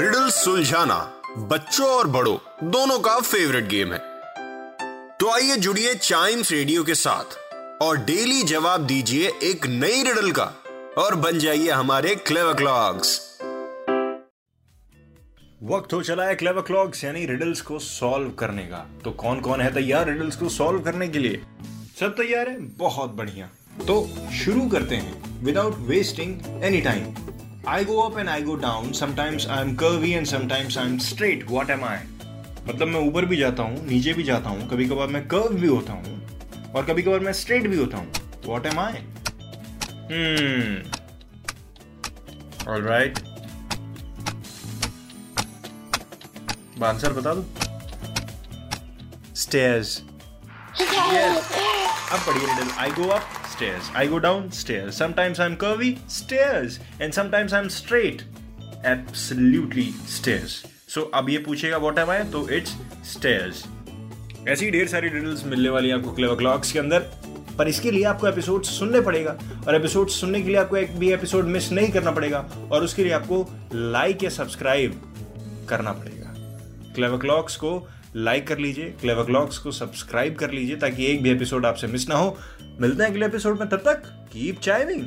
Riddle सुलझाना बच्चों और बड़ों, दोनों का फेवरेट गेम है। तो आइए जुड़िए चाइम्स रेडियो के साथ और डेली जवाब दीजिए एक नई रिडल का और बन जाइए हमारे क्लेव क्लॉक्स वक्त हो चला है क्लेवर क्लॉक्स यानी रिडल्स को सॉल्व करने का। तो कौन कौन है तैयार रिडल्स को सॉल्व करने के लिए? सब तैयार है? बहुत बढ़िया। तो शुरू करते हैं without wasting any time I go up and I go down sometimes I am curvy and sometimes I am straight what am I मतलब मैं ऊपर भी जाता हूँ नीचे भी जाता हूँ। कभी कभार मैं कर्व भी होता हूँ और कभी कभार मैं स्ट्रेट भी होता हूँ। What am I all right answer बता दो। स्टेयर्स अब पढ़िए I go up stairs. I go down stairs sometimes i'm curvy, stairs. And sometimes i'm straight. Absolutely stairs. So, अब ये पूछेगा what am I? तो it's stairs. ऐसी ढेर सारी रिडल्स मिलने वाली है आपको क्लेवर क्लॉक्स के अंदर। पर इसके लिए आपको एपिसोड सुनने पड़ेगा। और एपिसोड सुनने के लिए आपको एक भी एपिसोड मिस नहीं करना पड़ेगा। और उसके लिए आपको लाइक या सब्सक्राइब करना पड़ेगा। क्लेवर क्लॉक्स को लाइक कर लीजिए क्लेवर क्लॉक्स को सब्सक्राइब कर लीजिए, ताकि एक भी एपिसोड आपसे मिस ना हो। मिलते हैं अगले एपिसोड में, तब तक कीप चाइविंग